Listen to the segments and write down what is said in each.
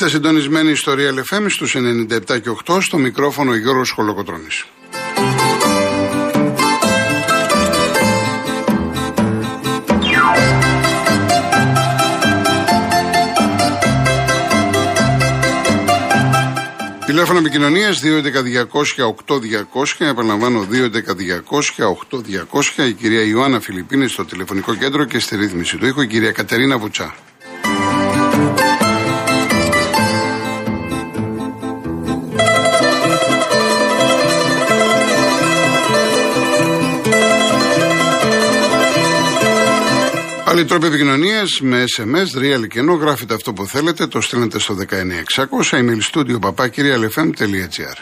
Είστε συντονισμένοι στο Real FM στους 97 και 8 στο μικρόφωνο Γιώργος Χολοκοτρώνης. Τηλέφωνο επικοινωνίας 211-200-8200. Επαναλαμβάνω 211-200-8200. Η κυρία Ιωάννα Φιλιππίνη στο τηλεφωνικό κέντρο και στη ρύθμιση του ήχου η κυρία Κατερίνα Βουτσά. Άλλοι τρόποι επικοινωνίας με SMS, real και ενώ γράφετε αυτό που θέλετε, το στέλνετε στο 19600 email studio papakirialfm.gr.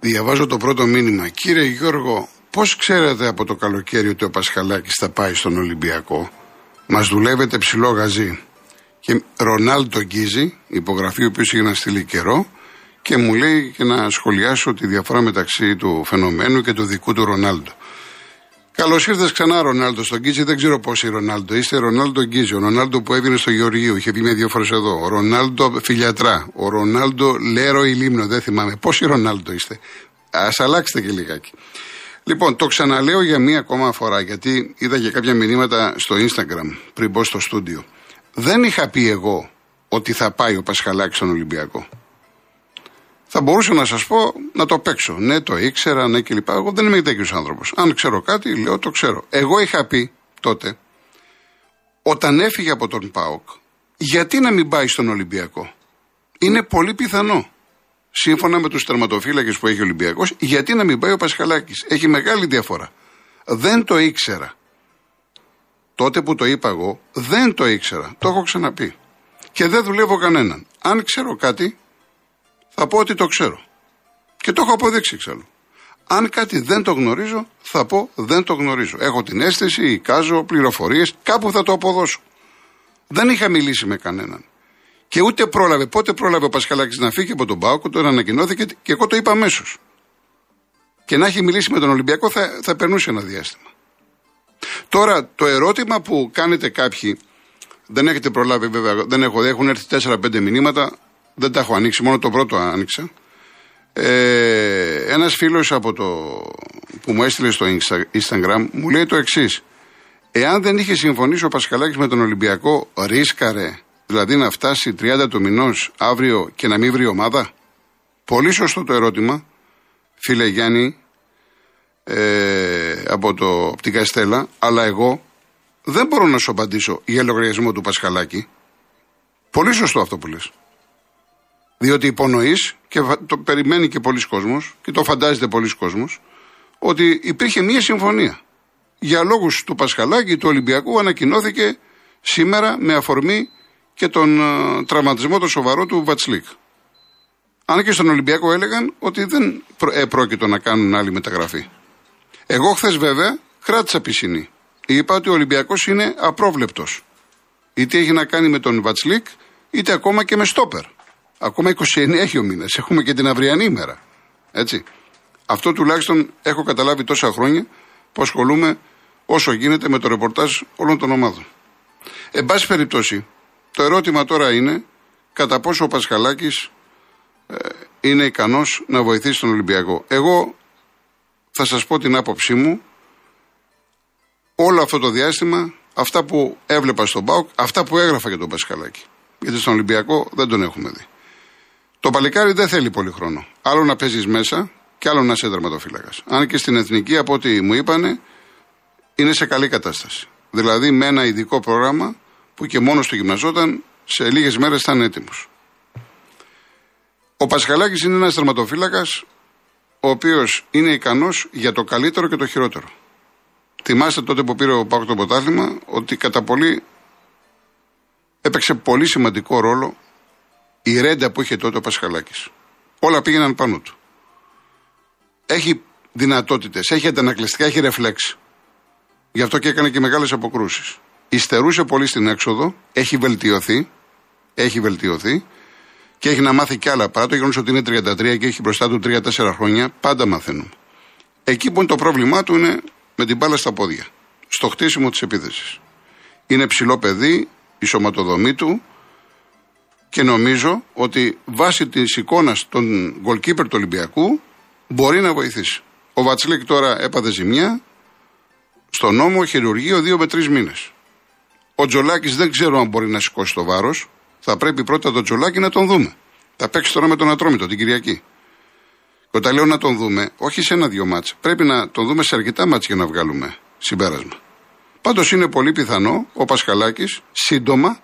Διαβάζω το πρώτο μήνυμα. Κύριε Γιώργο, πώς ξέρετε από το καλοκαίρι ότι ο Πασχαλάκης θα πάει στον Ολυμπιακό; Μας δουλεύετε ψηλό γαζί και Ρονάλντο Γκίζη, υπογραφή ο οποίο είχε να στείλει καιρό και μου λέει και να σχολιάσω τη διαφορά μεταξύ του φαινομένου και του δικού του Ρονάλντο. Καλώς ήρθες ξανά, Ρονάλντο, στον Γκίζη. Δεν ξέρω πόσοι Ρονάλντο είστε. Ρονάλντο Γκίζη. Ο Ρονάλντο που έβγαινε στο Γεωργείο. Είχε βγει μια δύο φορές εδώ. Ο Ρονάλντο Φιλιατρά. Ο Ρονάλντο Λέρο Ηλίμνο. Δεν θυμάμαι. Πόσοι Ρονάλντο είστε. Α αλλάξετε και λιγάκι. Λοιπόν, το ξαναλέω για μία ακόμα φορά, γιατί είδα και κάποια μηνύματα στο Instagram πριν μπω στο στούντιο. Δεν είχα πει εγώ ότι θα πάει ο Πασχαλάκης στον Ολυμπιακό. Θα μπορούσα να σας πω να το παίξω. Ναι, το ήξερα, ναι κλπ. Εγώ δεν είμαι τέτοιος άνθρωπος. Αν ξέρω κάτι, λέω το ξέρω. Εγώ είχα πει τότε, όταν έφυγε από τον ΠΑΟΚ, γιατί να μην πάει στον Ολυμπιακό; Είναι πολύ πιθανό. Σύμφωνα με τους τερματοφύλακες που έχει ο Ολυμπιακός, γιατί να μην πάει ο Πασχαλάκης; Έχει μεγάλη διαφορά. Δεν το ήξερα. Τότε που το είπα εγώ, δεν το ήξερα. Το έχω ξαναπεί. Και δεν δουλεύω κανέναν. Αν ξέρω κάτι, θα πω ότι το ξέρω. Και το έχω αποδείξει εξάλλου. Αν κάτι δεν το γνωρίζω, θα πω δεν το γνωρίζω. Έχω την αίσθηση, εικάζω, πληροφορίες, κάπου θα το αποδώσω. Δεν είχα μιλήσει με κανέναν. Και ούτε πρόλαβε. Πότε πρόλαβε ο Πασχαλάκης να φύγει από τον Πάοκο, τώρα ανακοινώθηκε και εγώ το είπα αμέσως. Και να έχει μιλήσει με τον Ολυμπιακό θα, θα περνούσε ένα διάστημα. Τώρα το ερώτημα που κάνετε κάποιοι, δεν έχετε προλάβει βέβαια, δεν έχω, έχουν έρθει 4-5 μηνύματα, δεν τα έχω ανοίξει, μόνο το πρώτο άνοιξα. Ε, ένας φίλος από το, που μου έστειλε στο Instagram μου λέει το εξής. Εάν δεν είχε συμφωνήσει ο Πασχαλάκης με τον Ολυμπιακό, ρίσκαρε, δηλαδή να φτάσει 30 του μηνός αύριο και να μην βρει ομάδα; Πολύ σωστό το ερώτημα, φίλε Γιάννη, ε, από, το, από την Καστέλα, αλλά εγώ δεν μπορώ να σου απαντήσω για λογαριασμό του Πασχαλάκη. Πολύ σωστό αυτό που λες. Διότι υπονοείς και το περιμένει και πολλοί κόσμος και το φαντάζεται πολλοί κόσμος ότι υπήρχε μία συμφωνία. Για λόγους του Πασχαλάκη του Ολυμπιακού ανακοινώθηκε σήμερα με αφορμή και τον uh, τραυματισμό το σοβαρό του Βατσλίκ. Αν και στον Ολυμπιακό έλεγαν ότι δεν πρόκειτο να κάνουν άλλη μεταγραφή. Εγώ χθες βέβαια κράτησα πισινή. Είπα ότι ο Ολυμπιακός είναι απρόβλεπτος. Είτε έχει να κάνει με τον Βατσλίκ, είτε ακόμα και με στόπερ. Ακόμα 29 έχει ο μήνας. Έχουμε και την αυριανή ημέρα. Έτσι. Αυτό τουλάχιστον έχω καταλάβει τόσα χρόνια που ασχολούμαι όσο γίνεται με το ρεπορτάζ όλων των ομάδων. Εν πάση περιπτώσει, το ερώτημα τώρα είναι κατά πόσο ο Πασχαλάκης ε, είναι ικανός να βοηθήσει τον Ολυμπιακό. Εγώ θα σας πω την άποψή μου όλο αυτό το διάστημα, αυτά που έβλεπα στον ΠΑΟΚ, αυτά που έγραφα για τον Πασχαλάκη. Γιατί στον Ολυμπιακό δεν τον έχουμε δει. Το παλικάρι δεν θέλει πολύ χρόνο. Άλλο να παίζεις μέσα και άλλο να είσαι δραματοφύλακα. Αν και στην εθνική, από ό,τι μου είπανε, είναι σε καλή κατάσταση. Δηλαδή με ένα ειδικό πρόγραμμα που και μόνος του γυμναζόταν, σε λίγες μέρες θα είναι έτοιμος. Ο Πασχαλάκης είναι ένας δραματοφύλακα ο οποίος είναι ικανός για το καλύτερο και το χειρότερο. Θυμάστε τότε που πήρε ο Πάκο το ποτάθλημα ότι κατά πολύ έπαιξε πολύ σημαντικό ρόλο η ρέντα που είχε τότε ο Πασχαλάκης. Όλα πήγαιναν πάνω του. Έχει δυνατότητες, έχει αντανακλαστικά, έχει ρεφλέξ. Γι' αυτό και έκανε και μεγάλες αποκρούσεις. Ιστερούσε πολύ στην έξοδο, έχει βελτιωθεί, έχει βελτιωθεί και έχει να μάθει κι άλλα. Παρά το γεγονός ότι είναι 33 και έχει μπροστά του 3-4 χρόνια, πάντα μαθαίνουμε. Εκεί που είναι το πρόβλημά του είναι με την μπάλα στα πόδια. Στο χτίσιμο της επίθεσης. Είναι ψηλό παιδί, η σωματοδομή του και νομίζω ότι βάσει της εικόνας των goalkeeper του Ολυμπιακού μπορεί να βοηθήσει. Ο Βατσλίκ τώρα έπαθε ζημιά. Στο νόμο χειρουργείο δύο με τρεις μήνες. Ο Τζολάκης δεν ξέρω αν μπορεί να σηκώσει το βάρος. Θα πρέπει πρώτα τον Τζολάκη να τον δούμε. Θα παίξει τώρα με τον Ατρόμητο την Κυριακή. Και όταν λέω να τον δούμε, όχι σε ένα-δυο μάτς, πρέπει να τον δούμε σε αρκετά μάτς για να βγάλουμε συμπέρασμα. Πάντως είναι πολύ πιθανό ο Πασχαλάκης σύντομα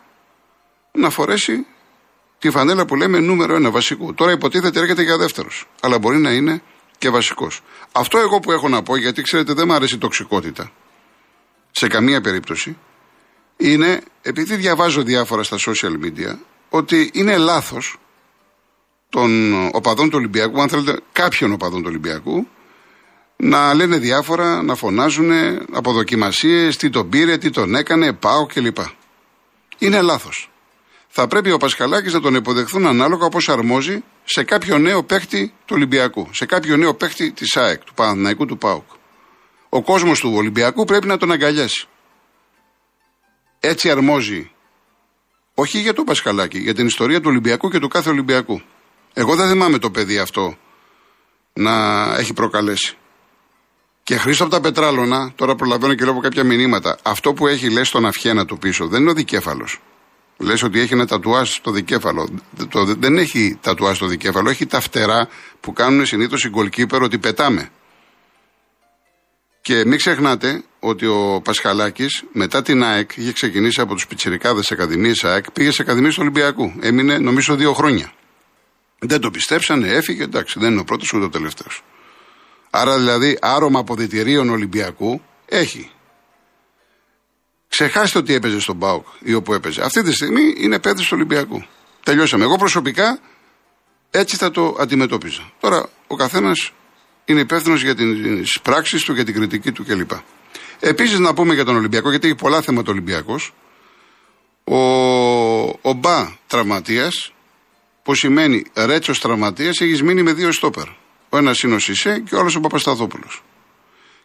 να φορέσει τη φανέλα που λέμε νούμερο ένα βασικού. Τώρα υποτίθεται έρχεται για δεύτερος. Αλλά μπορεί να είναι και βασικός. Αυτό εγώ που έχω να πω, γιατί ξέρετε δεν μου αρέσει η τοξικότητα σε καμία περίπτωση, είναι επειδή διαβάζω διάφορα στα social media ότι είναι λάθος των οπαδών του Ολυμπιακού, αν θέλετε κάποιων οπαδών του Ολυμπιακού, να λένε διάφορα, να φωνάζουν αποδοκιμασίες, τι τον πήρε, τι τον έκανε, πάω κλπ. Είναι λάθος. Θα πρέπει ο Πασχαλάκης να τον υποδεχθούν ανάλογα όπως αρμόζει σε κάποιο νέο παίχτη του Ολυμπιακού, σε κάποιο νέο παίχτη της ΑΕΚ, του Παναναϊκού του ΠΑΟΚ. Ο κόσμος του Ολυμπιακού πρέπει να τον αγκαλιάσει. Έτσι αρμόζει, όχι για τον Πασχαλάκη, για την ιστορία του Ολυμπιακού και του κάθε Ολυμπιακού. Εγώ δεν θυμάμαι το παιδί αυτό να έχει προκαλέσει. Και Χρήστο από τα πετράλωνα, τώρα προλαβαίνω και λέω κάποια μηνύματα. Αυτό που έχει λες στον αυχένα του πίσω δεν είναι ο δικέφαλος. Λες ότι έχει ένα τατουάζ στο δικέφαλο. Το, δεν έχει τατουάζ στο δικέφαλο, έχει τα φτερά που κάνουν συνήθως οι γκολκίπερ ότι πετάμε. Και μην ξεχνάτε ότι ο Πασχαλάκης μετά την ΑΕΚ είχε ξεκινήσει από τους πιτσυρικάδε Ακαδημίε ΑΕΚ, πήγε σε Ακαδημίε του Ολυμπιακού. Έμεινε νομίζω δύο χρόνια. Δεν το πιστέψανε, έφυγε, εντάξει, δεν είναι ο πρώτος ούτε ο τελευταίος. Άρα δηλαδή άρωμα αποδητηρίων Ολυμπιακού έχει. Ξεχάστε ότι έπαιζε στον Μπάουκ ή όπου έπαιζε. Αυτή τη στιγμή είναι παίδι του Ολυμπιακού. Τελειώσαμε. Εγώ προσωπικά έτσι θα το αντιμετώπιζα. Τώρα ο καθένας είναι υπεύθυνος για τι πράξεις του, για την κριτική του κλπ. Επίσης να πούμε για τον Ολυμπιακό, γιατί έχει πολλά θέματα Ολυμπιακός. Ο, ο Μπα τραυματίας, που σημαίνει Ρέτσος τραυματίας, έχεις μείνει με δύο στόπερ. Ο ένας είναι ο Σισε και ο άλλος ο Παπασταθόπουλος.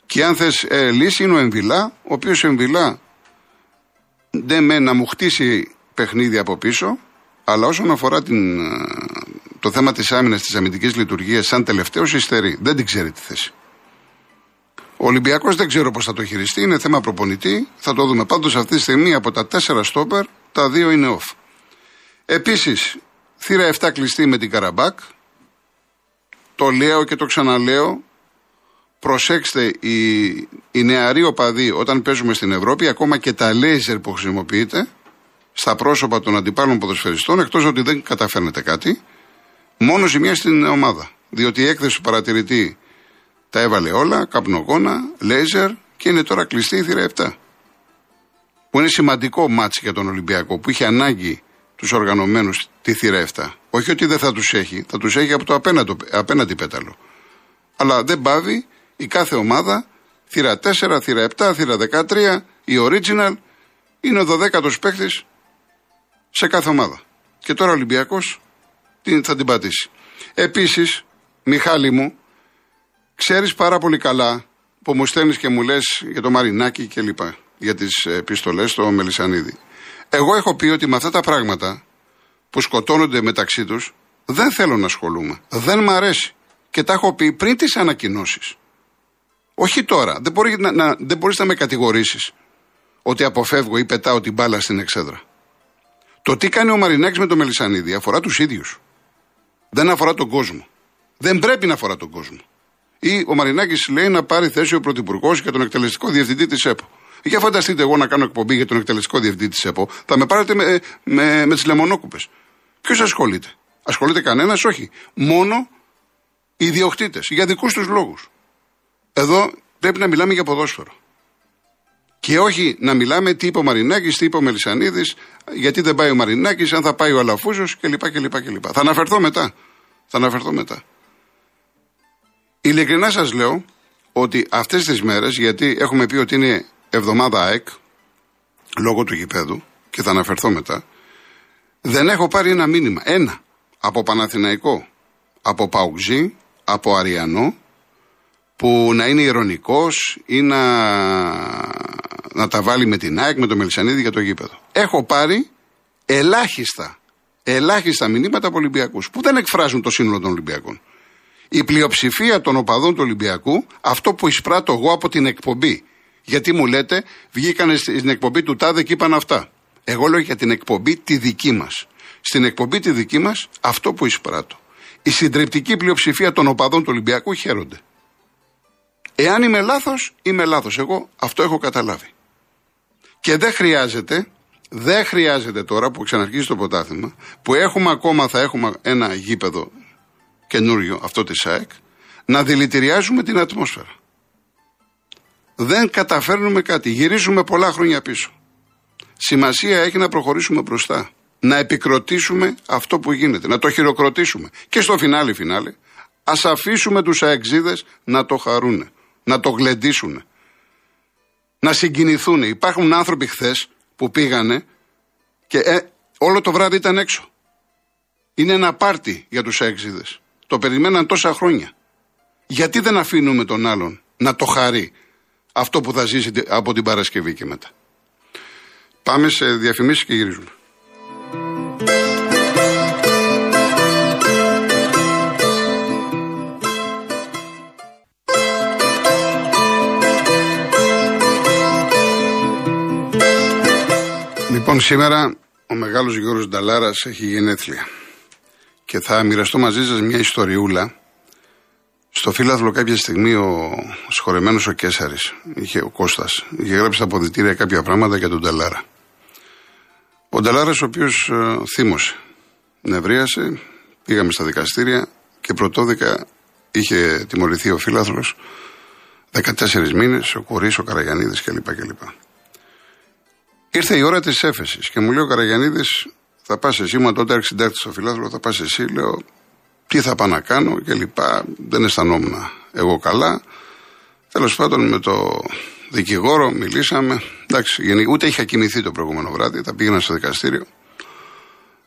Και αν θες ε, λύση είναι ο Εμβιλά, ο οποίος Εμβιλά δεν με να μου χτίσει παιχνίδι από πίσω, αλλά όσον αφορά την, ε, το θέμα της άμυνας της αμυντικής λειτουργίας, σαν τελευταίος υστερεί. Δεν την ξέρει τη θέση. Ο Ολυμπιακός δεν ξέρω πώς θα το χειριστεί, είναι θέμα προπονητή. Θα το δούμε. Πάντως αυτή τη στιγμή από τα τέσσερα στόπερ, τα δύο είναι off. Επίσης, θύρα 7 κλειστή με την Καραμπάκ. Το λέω και το ξαναλέω. Προσέξτε, οι, οι νεαροί οπαδοί όταν παίζουμε στην Ευρώπη, ακόμα και τα λέιζερ που χρησιμοποιείτε στα πρόσωπα των αντιπάλων ποδοσφαιριστών, εκτός ότι δεν καταφέρνετε κάτι, μόνο ζημιά στην ομάδα. Διότι η έκθεση του παρατηρητή τα έβαλε όλα, καπνογόνα, λέιζερ και είναι τώρα κλειστή η θύρα 7. Που είναι σημαντικό ματς για τον Ολυμπιακό, που είχε ανάγκη τους οργανωμένους τη θύρα 7. Όχι ότι δεν θα τους έχει, θα τους έχει από το απέναντι, απέναντι πέταλο. Αλλά δεν παύει η κάθε ομάδα, θύρα 4, θύρα 7, θύρα 13, η original, είναι ο 12ο παίχτης σε κάθε ομάδα. Και τώρα ο Ολυμπιακός θα την πατήσει. Επίσης, Μιχάλη μου, ξέρεις πάρα πολύ καλά που μου στέλνεις και μου λες για το Μαρινάκι και λοιπά, για τις επιστολές στο Μελισανίδη. Εγώ έχω πει ότι με αυτά τα πράγματα που σκοτώνονται μεταξύ τους δεν θέλω να ασχολούμαι. Δεν μ' αρέσει. Και τα έχω πει πριν τις ανακοινώσεις. Όχι τώρα. Δεν, μπορεί να, να, δεν μπορείς να με κατηγορήσεις ότι αποφεύγω ή πετάω την μπάλα στην εξέδρα. Το τι κάνει ο Μαρινάκης με το Μελισανίδη αφορά τους ίδιους. Δεν αφορά τον κόσμο. Δεν πρέπει να αφορά τον κόσμο. Ή ο Μαρινάκης λέει να πάρει θέση ο Πρωθυπουργός για τον εκτελεστικό διευθυντή της ΕΠΟ. Για φανταστείτε εγώ να κάνω εκπομπή για τον εκτελεστικό διευθυντή της ΕΠΟ, θα με πάρετε με, με, με τις λεμονόκουπες. Ποιος ασχολείται; Ασχολείται κανένας, όχι. Μόνο οι ιδιοκτήτες, για δικούς τους λόγους. Εδώ πρέπει να μιλάμε για ποδόσφαιρο. Και όχι να μιλάμε τι είπε ο Μαρινάκης, τι είπε ο Μελισανίδης, γιατί δεν πάει ο Μαρινάκης, αν θα πάει ο Αλαφούζος κλπ, κλπ, κλπ. Θα αναφερθώ μετά. Θα αναφερθώ μετά. Ειλικρινά σας λέω ότι αυτές τις μέρες, γιατί έχουμε πει ότι είναι εβδομάδα ΑΕΚ, λόγω του γηπέδου, και θα αναφερθώ μετά, δεν έχω πάρει ένα μήνυμα. Ένα. από Παναθηναϊκό, από Παουτζή, από Αριανό, που να είναι ηρωνικός ή να, να τα βάλει με την ΑΕΚ, με το Μελισανίδη για το γήπεδο. Έχω πάρει ελάχιστα, ελάχιστα μηνύματα από Ολυμπιακούς που δεν εκφράζουν το σύνολο των Ολυμπιακών. Η πλειοψηφία των οπαδών του Ολυμπιακού, αυτό που εισπράττω εγώ από την εκπομπή. Γιατί μου λέτε, βγήκανε στην εκπομπή του Τάδε και είπαν αυτά. Εγώ λέω για την εκπομπή τη δική μας. Στην εκπομπή τη δική μας, αυτό που εισπράττω. Η συντριπτική πλειοψηφία των οπαδών του Ολυμπιακού χαίρονται. Εάν είμαι λάθος, είμαι λάθος. Εγώ αυτό έχω καταλάβει. Και δεν χρειάζεται, δεν χρειάζεται τώρα που ξαναρχίζει το ποτάθημα, που έχουμε ακόμα, θα έχουμε ένα γήπεδο καινούριο, αυτό της ΣΑΕΚ, να δηλητηριάζουμε την ατμόσφαιρα. Δεν καταφέρνουμε κάτι. Γυρίζουμε πολλά χρόνια πίσω. Σημασία έχει να προχωρήσουμε μπροστά. Να επικροτήσουμε αυτό που γίνεται. Να το χειροκροτήσουμε. Και στο φινάλι φινάλι, ας αφήσουμε τους αεξίδε να το χαρούν. Να το γλεντήσουν. Να συγκινηθούν. Υπάρχουν άνθρωποι χθες που πήγανε και ε, όλο το βράδυ ήταν έξω. Είναι ένα πάρτι για τους αεξίδες. Το περιμέναν τόσα χρόνια. Γιατί δεν αφήνουμε τον άλλον να το χαρεί αυτό που θα ζήσει από την Παρασκευή και μετά; Πάμε σε διαφημίσεις και γυρίζουμε. Λοιπόν, σήμερα ο μεγάλος Γιώργος Νταλάρας έχει γενέθλια και θα μοιραστώ μαζί σας μια ιστοριούλα. Στο φύλαθλο κάποια στιγμή ο σχορεμένος ο Κέσαρης, είχε, ο Κώστας, είχε γράψει στα αποδητήρια κάποια πράγματα για τον Νταλάρα. Ο Νταλάρας ο οποίος ε, θύμωσε, νευρίασε, πήγαμε στα δικαστήρια και πρωτόδικα είχε τιμωρηθεί ο φύλαθλος 14 μήνες, ο Κορής, ο Καραγιανίδης κλπ. κλπ. Ήρθε η ώρα της έφεσης και μου λέει ο Καραγιανίδη, θα πας εσύ, μα τότε άρχισε συντάκτης στο φιλάθλος, θα πας εσύ, λέω, τι θα πάω να κάνω και λοιπά. Δεν αισθανόμουν εγώ καλά. Τέλος πάντων με το δικηγόρο μιλήσαμε. Εντάξει, ούτε είχα κοιμηθεί το προηγούμενο βράδυ, τα πήγαινα στο δικαστήριο.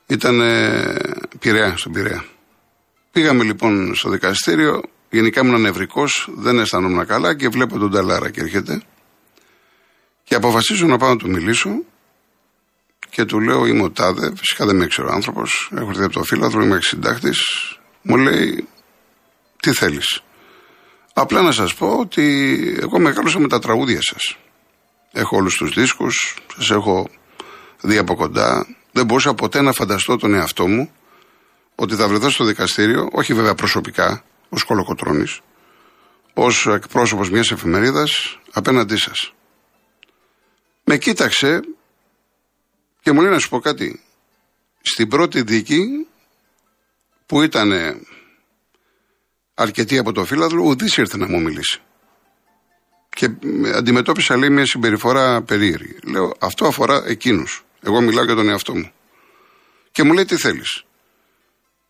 Ήταν ε, Πειραιά, στον Πειραιά. Πήγαμε λοιπόν στο δικαστήριο, γενικά ήμουν νευρικός, δεν αισθανόμουν καλά και βλέπω τον Ταλάρα και έρχεται. Και αποφασίζω να πάω να του μιλήσω και του λέω: Είμαι ο Τάδε, φυσικά δεν με ξέρω άνθρωπος. Έχω έρθει από το φύλαδρο, είμαι εξυντάκτη. Μου λέει: Τι θέλεις; Απλά να σας πω ότι εγώ μεγάλωσα με τα τραγούδια σας. Έχω όλους τους δίσκους, σας έχω δει από κοντά. Δεν μπορούσα ποτέ να φανταστώ τον εαυτό μου ότι θα βρεθώ στο δικαστήριο, όχι βέβαια προσωπικά, ως κολοκοτρόνη, ως εκπρόσωπος μιας εφημερίδας απέναντί σας. Με κοίταξε και μου λέει να σου πω κάτι. Στην πρώτη δίκη που ήταν αρκετή από το φύλαδλο, ουδής ήρθε να μου μιλήσει. Και αντιμετώπισα λέει μια συμπεριφορά περίεργη. Λέω αυτό αφορά εκείνους. Εγώ μιλάω για τον εαυτό μου. Και μου λέει τι θέλεις;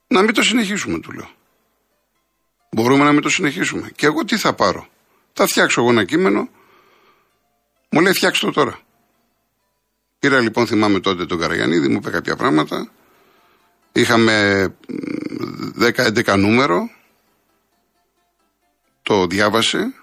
Να μην το συνεχίσουμε του λέω. Μπορούμε να μην το συνεχίσουμε. Και εγώ τι θα πάρω; Θα φτιάξω εγώ ένα κείμενο. Μου λέει φτιάξω το τώρα. Πήρα λοιπόν, θυμάμαι τότε τον Καραγιανίδη, μου είπε κάποια πράγματα. Είχαμε 10-11 νούμερο. Το διάβασε.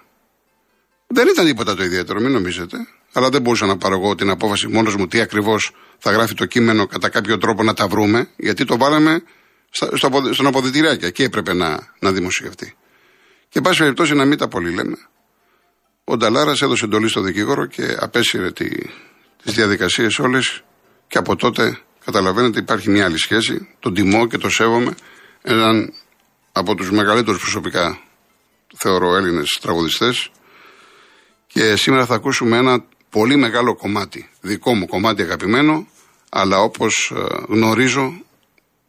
Δεν ήταν τίποτα το ιδιαίτερο, μην νομίζετε. Αλλά δεν μπορούσα να πάρω εγώ την απόφαση μόνος μου τι ακριβώς θα γράφει το κείμενο κατά κάποιο τρόπο να τα βρούμε, γιατί το βάλαμε στο, στον αποδητηριακό και έπρεπε να, να δημοσιευτεί. Και πάση περιπτώσει να μην τα πολύ λέμε. Ο Νταλάρας έδωσε εντολή στο δικηγόρο και απέσυρε τη, τις διαδικασίες όλες και από τότε καταλαβαίνετε υπάρχει μια άλλη σχέση. Τον τιμώ και το σέβομαι. Έναν από τους μεγαλύτερους προσωπικά θεωρώ Έλληνες τραγουδιστές και σήμερα θα ακούσουμε ένα πολύ μεγάλο κομμάτι, δικό μου κομμάτι αγαπημένο, αλλά όπως ε, γνωρίζω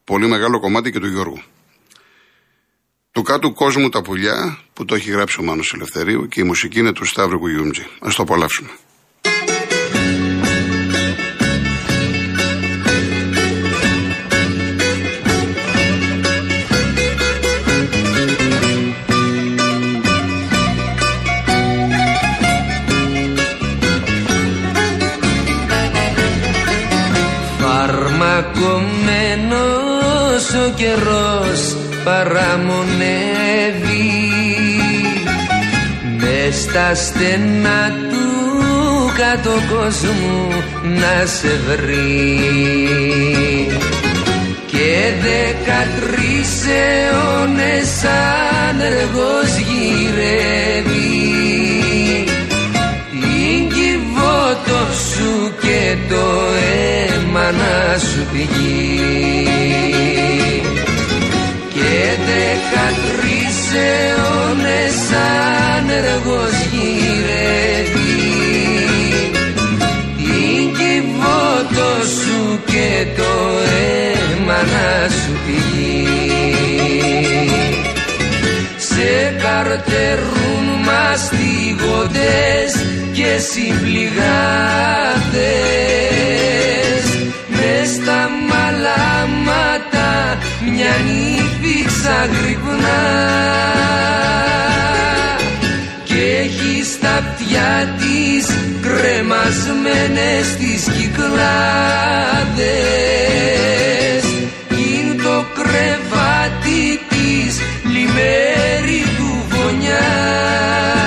πολύ μεγάλο κομμάτι και του Γιώργου. Του κάτω κόσμου τα πουλιά που το έχει γράψει ο Μάνος Ελευθερίου και η μουσική είναι του Σταύρου Κουγιούμτζη. Ας το απολαύσουμε. Καιρός παραμονεύει. Μες στα στενά του κάτω κόσμου να σε βρει. Και δεκατρεις αιώνες άνεργος γυρεύει. Την κυβότο σου και το αίμα να σου πηγεί δεκατρεις αιώνες άνεργος γυρεύει την κυβότο σου και το αίμα να σου πηγεί. Σε καρτερούν μαστιγωτές και συμπληγάτες. Μες στα μαλάματα μια νύφη ξαγρυπνά και έχεις στα αυτιά της κρεμασμένες τις κυκλάδες. Είναι το κρεβάτι της λιμέρι του φωνιά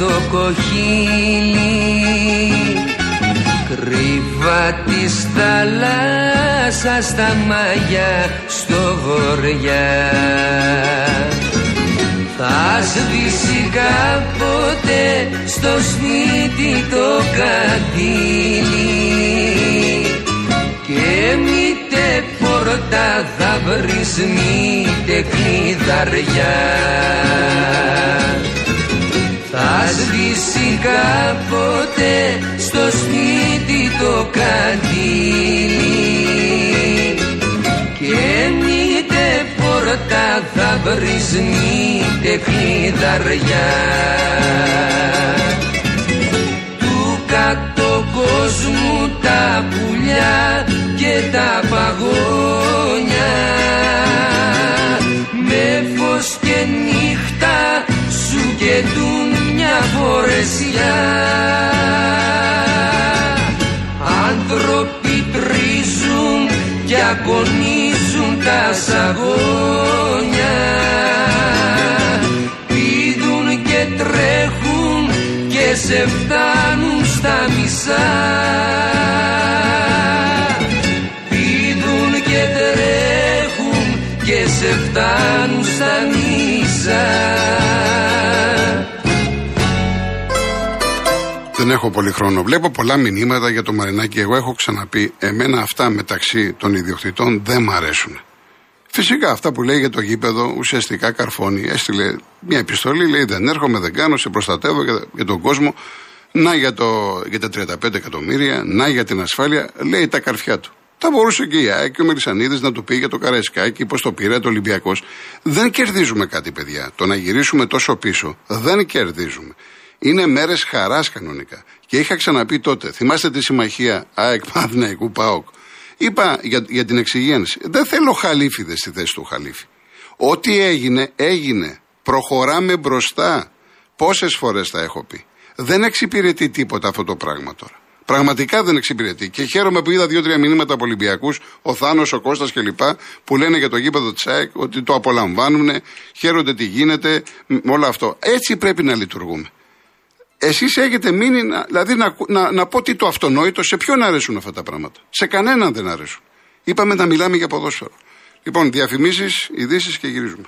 στο κοχύλι. Κρύβα της θάλασσας τα μάγια στο βοριά θα σβήσει κάποτε στο σπίτι το κατήλι και μήτε πόρτα θα βρεις μήτε κλειδαριά θα σβήσει κάποτε στο σπίτι το κατήλι και μήτε πόρτα θα βρεις μήτε κλειδαριά. Του κάτω κόσμου τα πουλιά και τα παγόνια φορεσιά άνθρωποι τρίζουν και αγωνίζουν τα σαγόνια. Πηδούν και τρέχουν και σε φτάνουν στα μισά. Πηδούν και τρέχουν και σε φτάνουν στα μισά Δεν έχω πολύ χρόνο. Βλέπω πολλά μηνύματα για το Μαρινάκι. Εγώ έχω ξαναπεί, εμένα αυτά μεταξύ των ιδιοκτητών δεν μ' αρέσουν. Φυσικά αυτά που λέει για το γήπεδο ουσιαστικά καρφώνει. Έστειλε μια επιστολή, λέει δεν έρχομαι, δεν κάνω, σε προστατεύω για, για τον κόσμο. Να για, το, για τα 35 εκατομμύρια, να για την ασφάλεια, λέει τα καρφιά του. Θα μπορούσε και η ΑΕΚ και ο Μελισανίδης να του πει για το Καραϊσκάκι, πώς το πήρε το Ολυμπιακός. Δεν κερδίζουμε κάτι, παιδιά. Το να γυρίσουμε τόσο πίσω δεν κερδίζουμε. Είναι μέρες χαράς κανονικά. Και είχα ξαναπεί τότε, θυμάστε τη συμμαχία ΑΕΚ Παναθηναϊκού ΠΑΟΚ. Είπα για, για την εξυγένση. Δεν θέλω χαλίφιδες στη θέση του χαλίφη. Ό,τι έγινε, έγινε. Προχωράμε μπροστά. Πόσες φορές τα έχω πει. Δεν εξυπηρετεί τίποτα αυτό το πράγμα τώρα. Πραγματικά δεν εξυπηρετεί. Και χαίρομαι που είδα δύο-τρία μηνύματα από Ολυμπιακούς, ο Θάνος, ο Κώστας κλπ. που λένε για το γήπεδο της ΑΕΚ ότι το απολαμβάνουν, χαίρονται τι γίνεται, με όλο αυτό. Έτσι πρέπει να λειτουργούμε. Εσείς έχετε μείνει, να, δηλαδή να, να, να πω τι το αυτονόητο, σε ποιον αρέσουν αυτά τα πράγματα; Σε κανέναν δεν αρέσουν. Είπαμε να μιλάμε για ποδόσφαιρο. Λοιπόν, διαφημίσεις, ειδήσεις και γυρίζουμε.